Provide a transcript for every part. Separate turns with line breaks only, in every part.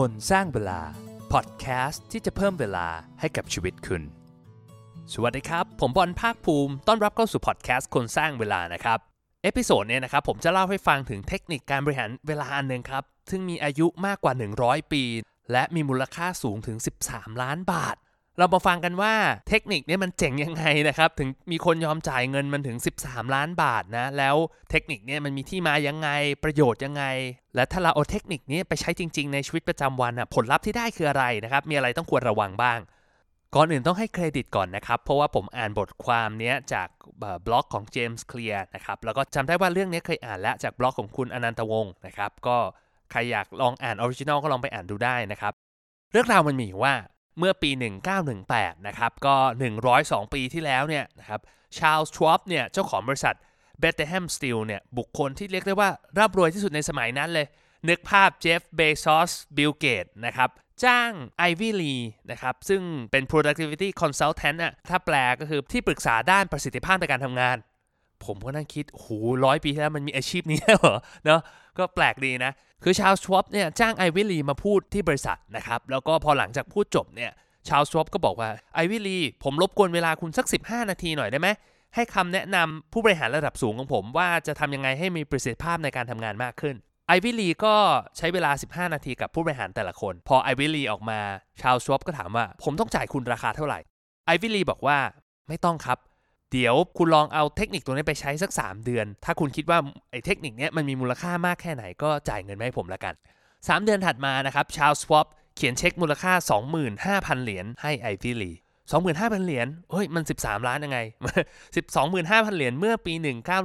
คนสร้างเวลา พอดแคสต์ที่จะเพิ่มเวลาให้กับชีวิตคุณ สวัสดีครับ ผมบอลภาคภูมิ ต้อนรับเข้าสู่พอดแคสต์คนสร้างเวลานะครับ episode เนี้นะครับผมจะเล่าให้ฟังถึงเทคนิคการบริหารเวลาอันหนึ่งครับ ซึ่งมีอายุมากกว่า 100 ปี และมีมูลค่าสูงถึง 13 ล้านบาท เรามาฟังกันว่าเทคนิคนี้มันเจ๋งยังไงนะครับถึงมีคนยอมจ่ายเงินมันถึง 13 ล้านบาทนะแล้วเทคนิคนี้มันมีที่มายังไงประโยชน์ยังไง และถ้าเราเอาเทคนิคนี้ไปใช้จริง ๆ ในชีวิตประจำวันอะผลลัพธ์ที่ได้คืออะไรนะครับ มีอะไรต้องควรระวังบ้าง ก่อนอื่นต้องให้เครดิตก่อนนะครับ เพราะว่าผมอ่านบทความนี้จากบล็อกของ James Clear นะครับ แล้วก็จำได้ว่าเรื่องนี้เคยอ่านแล้วจากบล็อกของคุณอนันตวงศ์นะครับ ก็ใครอยากลองอ่าน original ก็ลองไปอ่านดูได้นะครับ เรื่องราวมันมีว่าเมื่อปี 1918 นะครับ ก็ 102 ปีที่แล้วเนี่ยนะครับ ชาลส์ ชวอปเนี่ย เจ้าของบริษัท Bethlehem Steel เนี่ยบุคคลที่เรียกได้ว่าร่ำรวยที่สุดในสมัยนั้นเลย นึกภาพเจฟฟ์ เบซอสบิลเกตส์นะครับจ้าง Ivy Lee นะครับซึ่งเป็น productivity consultant อะถ้าแปลก็คือที่ปรึกษาด้านประสิทธิภาพในการทำงาน ผมก็นั่งคิดโหร้อยปีที่แล้วมันมีอาชีพนี้เหรอเนาะก็แปลกดีนะ คือชาลส์ ชวอปเนี่ยจ้าง Ivy Lee มาพูดที่บริษัทนะครับแล้วก็พอหลังจากพูดจบเนี่ยชาวชวอปก็บอกว่าไอวิลีผมรบกวนเวลาคุณสัก 15 นาทีหน่อยได้ไหม ให้คำแนะนำผู้บริหารระดับสูงของผมว่าจะทำยังไงให้มีประสิทธิภาพในการทำงานมากขึ้นไอวิลีก็ใช้เวลา 15 นาทีกับผู้บริหารแต่ละคน พอไอวิลีออกมาชาวชวอปก็ถามว่า ผมต้องจ่ายคุณราคาเท่าไหร่ไอวิลีบอกว่าไม่ต้องครับ เดี๋ยวคุณลองเอาเทคนิคตัวนี้ไปใช้สัก 3 เดือน ถ้าคุณคิดว่าไอ้เทคนิคนี้มันมีมูลค่ามากแค่ไหนก็จ่ายเงินมาให้ผมละกัน 3 เดือนถัดมานะครับชาวสวอปเขียนเช็คมูลค่า 25,000 เหรียญให้ไอวิลี 25,000 เหรียญเฮ้ย มัน 13 ล้านยังไง 12,500 เหรียญเมื่อปี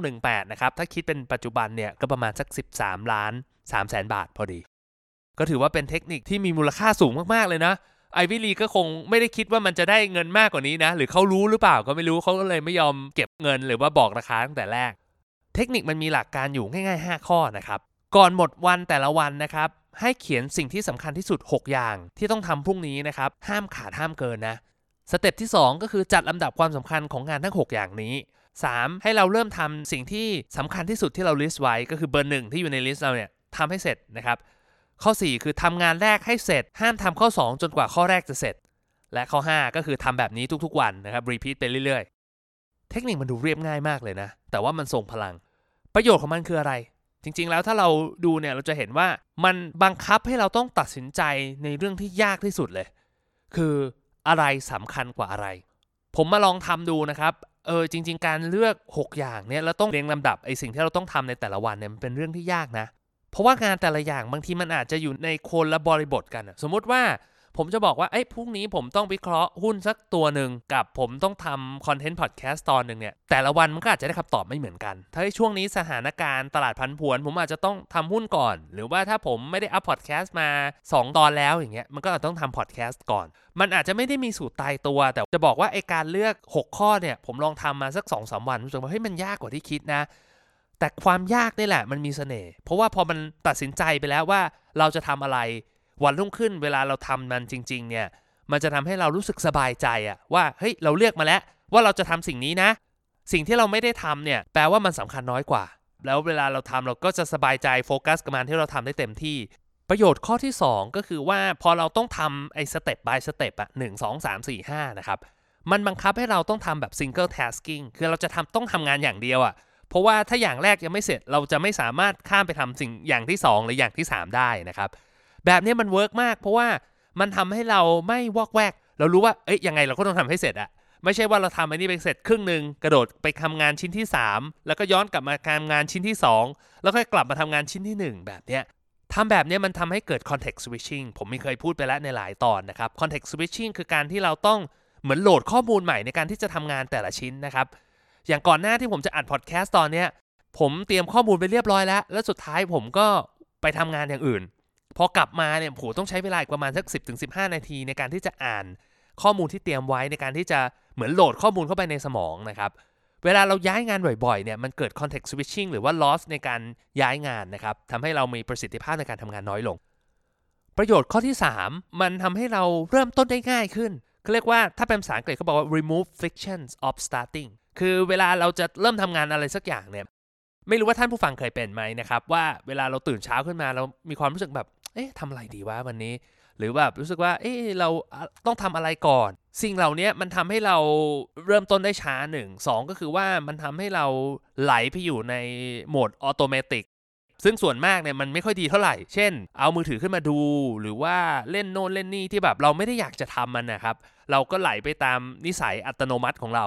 1918 นะครับ ถ้าคิดเป็นปัจจุบันเนี่ย ก็ประมาณสัก 13 ล้าน3แสนบาทพอดี ก็ถือว่าเป็นเทคนิคที่มีมูลค่าสูงมากๆเลยนะไอวิลีก็คงไม่ได้คิดว่ามันจะได้เงินมากกว่านี้นะ หรือเขารู้หรือเปล่าก็ไม่รู้เขาก็เลยไม่ยอมเก็บเงินหรือว่าบอกราคาตั้งแต่แรก เทคนิคมันมีหลักการอยู่ง่าย ๆ 5 ข้อนะครับ ก่อนหมดวันแต่ละวันนะครับให้เขียนสิ่งที่สำคัญที่สุด 6 อย่างที่ต้องทำพรุ่งนี้นะครับ ห้ามขาดห้ามเกินนะ step ที่ 2 ก็คือจัดลำดับความสำคัญของงานทั้ง 6 อย่างนี้ 3. ให้เราเริ่มทำสิ่งที่สำคัญที่สุดที่เรา list ไว้ ก็คือเบอร์หนึ่งที่อยู่ใน list เราเนี่ยทำให้เสร็จนะครับข้อ 4 คือทำงานแรกให้เสร็จ ห้ามทำข้อ 2 จนกว่าข้อแรกจะเสร็จ และข้อ 5 ก็คือทำแบบนี้ทุกๆวันนะครับ repeat ไปเรื่อยๆ เทคนิคมันดูเรียบง่ายมากเลยนะ แต่ว่ามันทรงพลัง ประโยชน์ของมันคืออะไร จริงๆแล้วถ้าเราดูเนี่ยเราจะเห็นว่ามันบังคับให้เราต้องตัดสินใจในเรื่องที่ยากที่สุดเลย คือ อะไรสำคัญกว่าอะไร ผมมาลองทำดูนะครับเออจริง ๆ การเลือก 6 อย่างเนี่ยแล้วต้องเรียงลำดับไอ้สิ่งที่เราต้องทำในแต่ละวันเนี่ยมันเป็นเรื่องที่ยากนะ เพราะว่างานแต่ละอย่างบางทีมันอาจจะอยู่ในคนละบริบทกัน สมมติว่า ผมจะบอกว่าเอ้ยพรุ่งนี้ผมต้องวิเคราะห์หุ้นสักตัวหนึ่งกับผมต้องทำคอนเทนต์พอดแคสต์ตอนหนึ่งเนี่ยแต่ละวันมันก็อาจจะได้คำตอบไม่เหมือนกัน ถ้าในช่วงนี้สถานการณ์ตลาดผันผวน ผมอาจจะต้องทำหุ้นก่อน หรือว่าถ้าผมไม่ได้อัพพอดแคสต์มา 2 ตอนแล้วอย่างเงี้ยมันก็อาจต้องทำพอดแคสต์ก่อน มันอาจจะไม่ได้มีสูตรตายตัว แต่จะบอกว่าไอการเลือก 6 ข้อเนี่ยผมลองทำมาสัก2อสวันรู้สึกว่าเฮ้ยมันยากกว่าที่คิดนะแต่ความยากนี่แหละมันมีเสน่ห์เพราะว่าพอมันตัดสินใจไปแล้วว่าเราจะทำอะไร วันรุ่งขึ้นเวลาเราทำมันจริง ๆ เนี่ย มันจะทำให้เรารู้สึกสบายใจอะว่าเฮ้ยเราเลือกมาแล้ว ว่าเราจะทำสิ่งนี้นะ สิ่งที่เราไม่ได้ทำเนี่ยแปลว่ามันสำคัญน้อยกว่า แล้วเวลาเราทำเราก็จะสบายใจโฟกัสกับงานที่เราทำได้เต็มที่ ประโยชน์ข้อที่ 2 ก็คือว่าพอเราต้องทำไอ้สเต็ป by สเต็ปอะหนึ่งสองสามสี่ห้านะครับมันบังคับให้เราต้องทำแบบ single tasking คือเราจะทำต้องทำงานอย่างเดียวอะเพราะว่าถ้าอย่างแรกยังไม่เสร็จเราจะไม่สามารถข้ามไปทำสิ่งอย่างที่ 2 หรืออย่างที่ 3 ได้นะครับ แบบนี้มันเวิร์กมาก เพราะว่ามันทำให้เราไม่วอกแวก เรารู้ว่าเอ้ยยังไงเราก็ต้องทำให้เสร็จอะไม่ใช่ว่าเราทำอันนี้ไปเสร็จครึ่งหนึ่งกระโดดไปทำงานชิ้นที่ 3 แล้วก็ย้อนกลับมาทำงานชิ้นที่ 2 แล้วค่อยกลับมาทำงานชิ้นที่ 1 แบบเนี้ยทำแบบนี้มันทำให้เกิด context switching ผมมีเคยพูดไปแล้วในหลายตอนนะครับ context switching คือการที่เราต้องเหมือนโหลดข้อมูลใหม่ในการที่จะทำงานแต่ละชิ้นนะครับ อย่างก่อนหน้าที่ผมจะอัดพอดแคสต์ตอนนี้ผมเตรียมข้อมูลไปเรียบร้อยแล้ว แล้วสุดท้ายผมก็ไปทำงานอย่างอื่น พอกลับมาเนี่ยโหต้องใช้เวลาอีกประมาณสัก 10-15 นาทีในการที่จะอ่านข้อมูลที่เตรียมไว้ในการที่จะเหมือนโหลดข้อมูลเข้าไปในสมองนะครับ เวลาเราย้ายงานบ่อยๆเนี่ยมันเกิด context switching หรือว่า loss ในการย้ายงานนะครับทำให้เรามีประสิทธิภาพในการทำงานน้อยลง ประโยชน์ข้อที่ 3 มันทำให้เราเริ่มต้นได้ง่ายขึ้นเขาเรียกว่าถ้าเป็นภาษาอังกฤษเขาบอกว่า remove frictions of starting คือเวลาเราจะเริ่มทำงานอะไรสักอย่างเนี่ยไม่รู้ว่าท่านผู้ฟังเคยเป็นไหมนะครับว่าเวลาเราตื่นเช้าขึ้นมาเรามีความรู้สึกแบบ เอ๊ะทำอะไรดีวะวันนี้ หรือแบบรู้สึกว่า เอ๊ะเราต้องทำอะไรก่อน สิ่งเหล่านี้มันทำให้เราเริ่มต้นได้ช้าหนึ่งสองก็คือว่ามันทำให้เราไหลไปอยู่ในโหมดออโตเมติกซึ่งส่วนมากเนี่ยมันไม่ค่อยดีเท่าไหร่ เช่น เอามือถือขึ้นมาดู หรือว่าเล่นโน่นเล่นนี่ที่แบบเราไม่ได้อยากจะทำมันนะครับ เราก็ไหลไปตามนิสัยอัตโนมัติของเรา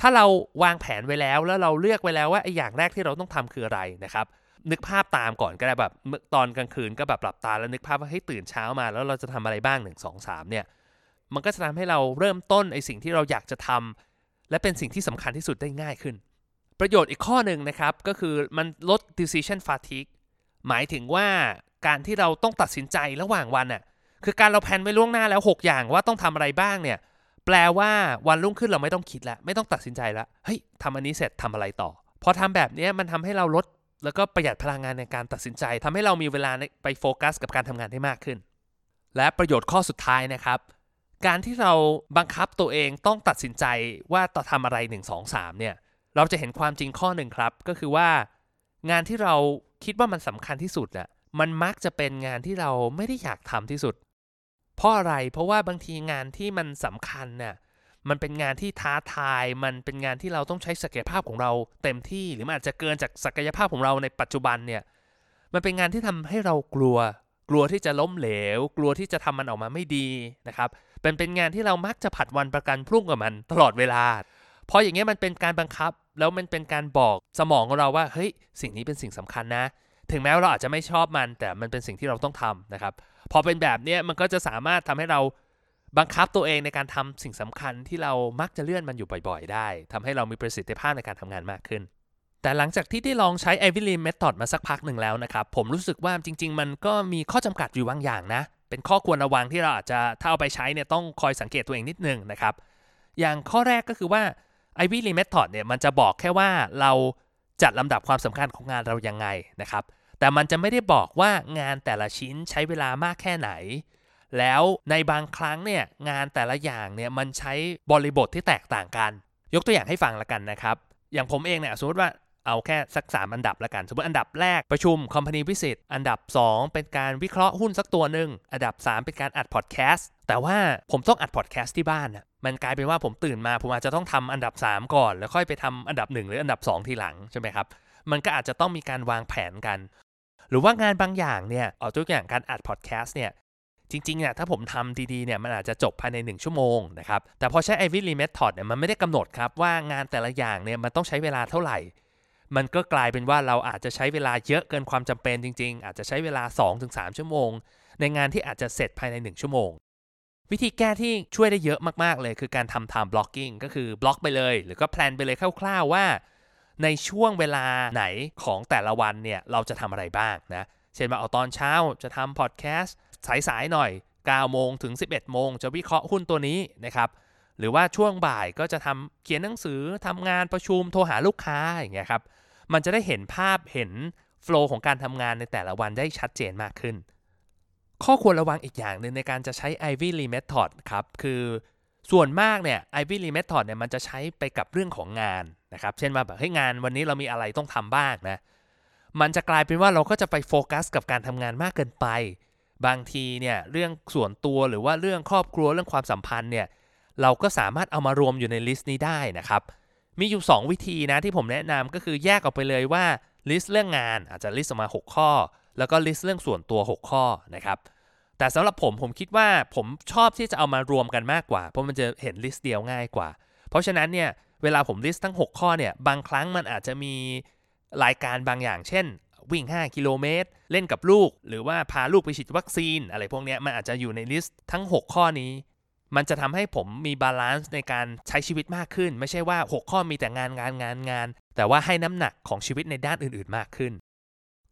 ถ้าเราวางแผนไว้แล้วแล้วเราเลือกไว้แล้วว่าไอ้อย่างแรกที่เราต้องทำคืออะไรนะครับ นึกภาพตามก่อนก็ได้แบบตอนกลางคืนก็แบบหลับตาแล้วนึกภาพว่าให้ตื่นเช้ามา แล้วเราจะทำอะไรบ้าง1 2 3เนี่ยมันก็จะทำให้เราเริ่มต้นไอ้สิ่งที่เราอยากจะทำและเป็นสิ่งที่สำคัญที่สุดได้ง่ายขึ้น ประโยชน์อีกข้อหนึ่งนะครับก็คือมันลด decision fatigue หมายถึงว่าการที่เราต้องตัดสินใจระหว่างวันน่ะคือการเราแพนไว้ล่วงหน้าแล้ว 6 อย่างว่าต้องทำอะไรบ้างเนี่ยแปลว่าวันรุ่งขึ้นเราไม่ต้องคิดแล้วไม่ต้องตัดสินใจแล้วเฮ้ยทำอันนี้เสร็จทำอะไรต่อ พอทำแบบนี้มันทำให้เราลด แล้วก็ประหยัดพลังงานในการตัดสินใจทำให้เรามีเวลาไปโฟกัสกับการทำงานได้มากขึ้น และประโยชน์ข้อสุดท้ายนะครับ การที่เราบังคับตัวเองต้องตัดสินใจว่าจะทำอะไร 1 2 3 เนี่ย เราจะเห็นความจริงข้อหนึ่งครับ ก็คือว่างานที่เราคิดว่ามันสำคัญที่สุดอะมันมักจะเป็นงานที่เราไม่ได้อยากทำที่สุด เพราะอะไรเพราะว่าบางทีงานที่มันสำคัญเนี่ย มันเป็นงานที่ท้าทาย มันเป็นงานที่เราต้องใช้ศักยภาพของเราเต็มที่หรือมันอาจจะเกินจากศักยภาพของเราในปัจจุบันเนี่ย มันเป็นงานที่ทำให้เรากลัว กลัวที่จะล้มเหลว กลัวที่จะทำมันออกมาไม่ดีนะครับ เป็นเป็นงานที่เรามักจะผัดวันประกันพรุ่งกับมันตลอดเวลา เพราะอย่างเงี้ยมันเป็นการบังคับ แล้วมันเป็นการบอกสมองของเราว่า เฮ้ย สิ่งนี้เป็นสิ่งสำคัญนะ ถึงแม้ว่าเราอาจจะไม่ชอบมัน แต่มันเป็นสิ่งที่เราต้องทำนะครับ พอเป็นแบบนี้มันก็จะสามารถทำให้เรา บังคับตัวเองในการทำสิ่งสำคัญที่เรามักจะเลื่อนมันอยู่บ่อยๆ ได้ทำให้เรามีประสิทธิภาพในการทำงานมากขึ้น แต่หลังจากที่ได้ลองใช้ Ivy Lee Method มาสักพักหนึ่งแล้วนะครับ ผมรู้สึกว่าจริง ๆ มันก็มีข้อจำกัดอยู่บางอย่างนะ เป็นข้อควรระวังที่เราอาจจะถ้าเอาไปใช้เนี่ยต้องคอยสังเกตตัวเองนิดนึงนะครับ อย่างข้อแรกก็คือว่า Ivy Lee Method เนี่ยมันจะบอกแค่ว่าเราจัดลำดับความสำคัญของงานเรายังไงนะครับ แต่มันจะไม่ได้บอกว่างานแต่ละชิ้นใช้เวลามากแค่ไหน แล้วในบางครั้งเนี่ยงานแต่ละอย่างเนี่ยมันใช้บริบทที่แตกต่างกัน ยกตัวอย่างให้ฟังละกันนะครับ อย่างผมเองเนี่ยสมมติว่าเอาแค่สักสามอันดับละกัน สมมติอันดับแรกประชุม Company Visit อันดับ 2 เป็นการวิเคราะห์หุ้นสักตัวหนึ่งอันดับ 3 เป็นการอัดพอดแคสต์แต่ว่าผมต้องอัดพอดแคสต์ที่บ้านนะมันกลายเป็นว่าผมตื่นมาผมอาจจะต้องทำอันดับ 3 ก่อน แล้วค่อยไปทำอันดับ 1 หรืออันดับ 2 ทีหลังใช่ไหมครับมันก็อาจจะต้องมีการวางแผนกัน หรือว่างานบางอย่างเนี่ยเอาตัวอย่างการอัดพอดแคสต์เนี่ย จริงๆเนี่ยถ้าผมทำดีๆเนี่ยมันอาจจะจบภายใน 1 ชั่วโมงนะครับแต่พอใช้ Ivy Lee Method เนี่ยมันไม่ได้กำหนดครับว่างานแต่ละอย่างเนี่ยมันต้องใช้เวลาเท่าไหร่ มันก็กลายเป็นว่าเราอาจจะใช้เวลาเยอะเกินความจำเป็นจริง ๆ อาจจะใช้เวลา 2-3 ชั่วโมง ในงานที่อาจจะเสร็จภายใน 1 ชั่วโมง วิธีแก้ที่ช่วยได้เยอะมากๆเลยคือการทำ time blocking ก็คือบล็อกไปเลย หรือก็แพลนไปเลยคร่าวๆว่า ในช่วงเวลาไหนของแต่ละวันเนี่ยเราจะทำอะไรบ้างนะเช่นว่าเอาตอนเช้าจะทำพอดแคสต์ สายๆหน่อย9โมงถึง 11 โมง จะวิเคราะห์หุ้นตัวนี้นะครับ หรือว่าช่วงบ่ายก็จะทำเขียนหนังสือทำงานประชุมโทรหาลูกค้าอย่างเงี้ยครับ มันจะได้เห็นภาพเห็นโฟล์ของการทำงานในแต่ละวันได้ชัดเจนมากขึ้น ข้อควรระวังอีกอย่างหนึ่งในการจะใช้ Ivy Lee Method ครับ คือส่วนมากเนี่ย Ivy Lee Method เนี่ยมันจะใช้ไปกับเรื่องของงานนะครับ เช่นว่าแบบเฮ้งานวันนี้เรามีอะไรต้องทำบ้างนะ มันจะกลายเป็นว่าเราก็จะไปโฟกัสกับการทำงานมากเกินไป บางทีเนี่ยเรื่องส่วนตัวหรือว่าเรื่องครอบครัวเรื่องความสัมพันธ์เนี่ยเราก็สามารถเอามารวมอยู่ในลิสต์นี้ได้นะครับ มีอยู่ 2 วิธีนะที่ผมแนะนำก็คือแยกออกไปเลยว่าลิสต์เรื่องงานอาจจะลิสต์ออกมา 6 ข้อ แล้วก็ลิสต์เรื่องส่วนตัว 6 ข้อนะครับแต่สำหรับผมผมคิดว่าผมชอบที่จะเอามารวมกันมากกว่า เพราะมันจะเห็นลิสต์เดียวง่ายกว่า เพราะฉะนั้นเนี่ยเวลาผมลิสต์ทั้ง 6 ข้อเนี่ยบางครั้งมันอาจจะมีรายการบางอย่าง เช่น วิ่ง 5 กิโลเมตร เล่นกับลูก หรือว่าพาลูกไปฉีดวัคซีน อะไรพวกนี้มันอาจจะอยู่ในลิสต์ทั้ง 6 ข้อนี้ มันจะทำให้ผมมี balance ในการใช้ชีวิตมากขึ้น ไม่ใช่ว่า 6 ข้อมีแต่งานงานงานงาน แต่ว่าให้น้ำหนักของชีวิตในด้านอื่นๆมากขึ้น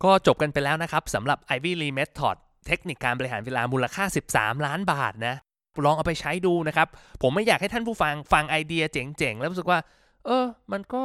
ก็จบกันไปแล้วนะครับสำหรับ Ivy Lee Method เทคนิคการบริหารเวลามูลค่า 13 ล้านบาทนะลองเอาไปใช้ดูนะครับ ผมไม่อยากให้ท่านผู้ฟังฟังไอเดียเจ๋งๆ แล้วรู้สึกว่า เออ มันก็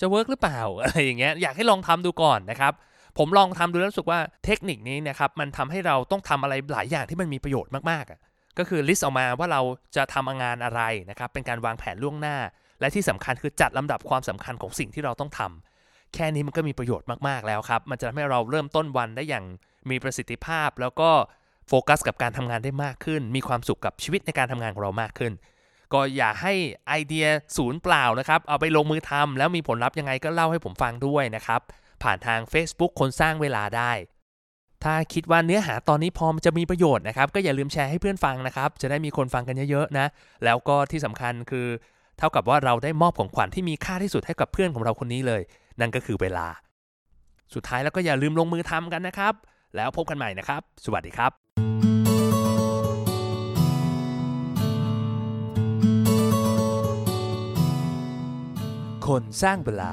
จะ work หรือเปล่าอะไรอย่างเงี้ย อยากให้ลองทำดูก่อนนะครับ ผมลองทำดูแล้วรู้สึกว่าเทคนิคนี้นะครับมันทำให้เราต้องทำอะไรหลายอย่างที่มันมีประโยชน์มากๆอะก็คือลิสต์ออกมาว่าเราจะทำงานอะไรนะครับเป็นการวางแผนล่วงหน้า และที่สำคัญคือจัดลำดับความสำคัญของสิ่งที่เราต้องทำแค่นี้มันก็มีประโยชน์มากๆแล้วครับ มันจะทำให้เราเริ่มต้นวันได้อย่างมีประสิทธิภาพ แล้วก็โฟกัสกับการทำงานได้มากขึ้น มีความสุขกับชีวิตในการทำงานของเรามากขึ้น ก็อย่าให้ไอเดียศูนย์เปล่านะครับ เอาไปลงมือทำแล้วมีผลลัพธ์ยังไงก็เล่าให้ผมฟังด้วยนะครับ ผ่านทาง Facebook คนสร้างเวลาได้ ถ้าคิดว่าเนื้อหาตอนนี้พอมจะมีประโยชน์นะครับ ก็อย่าลืมแชร์ให้เพื่อนฟังนะครับ จะได้มีคนฟังกันเยอะๆนะ แล้วก็ที่สำคัญคือ เท่ากับว่าเราได้มอบของขวัญที่มีค่าที่สุดให้กับเพื่อนของเราคนนี้เลย นั่นก็คือเวลา สุดท้ายแล้วก็อย่าลืมลงมือทำกันนะครับ แล้วพบกันใหม่นะครับ สวัสดีครับคนสร้างเวลา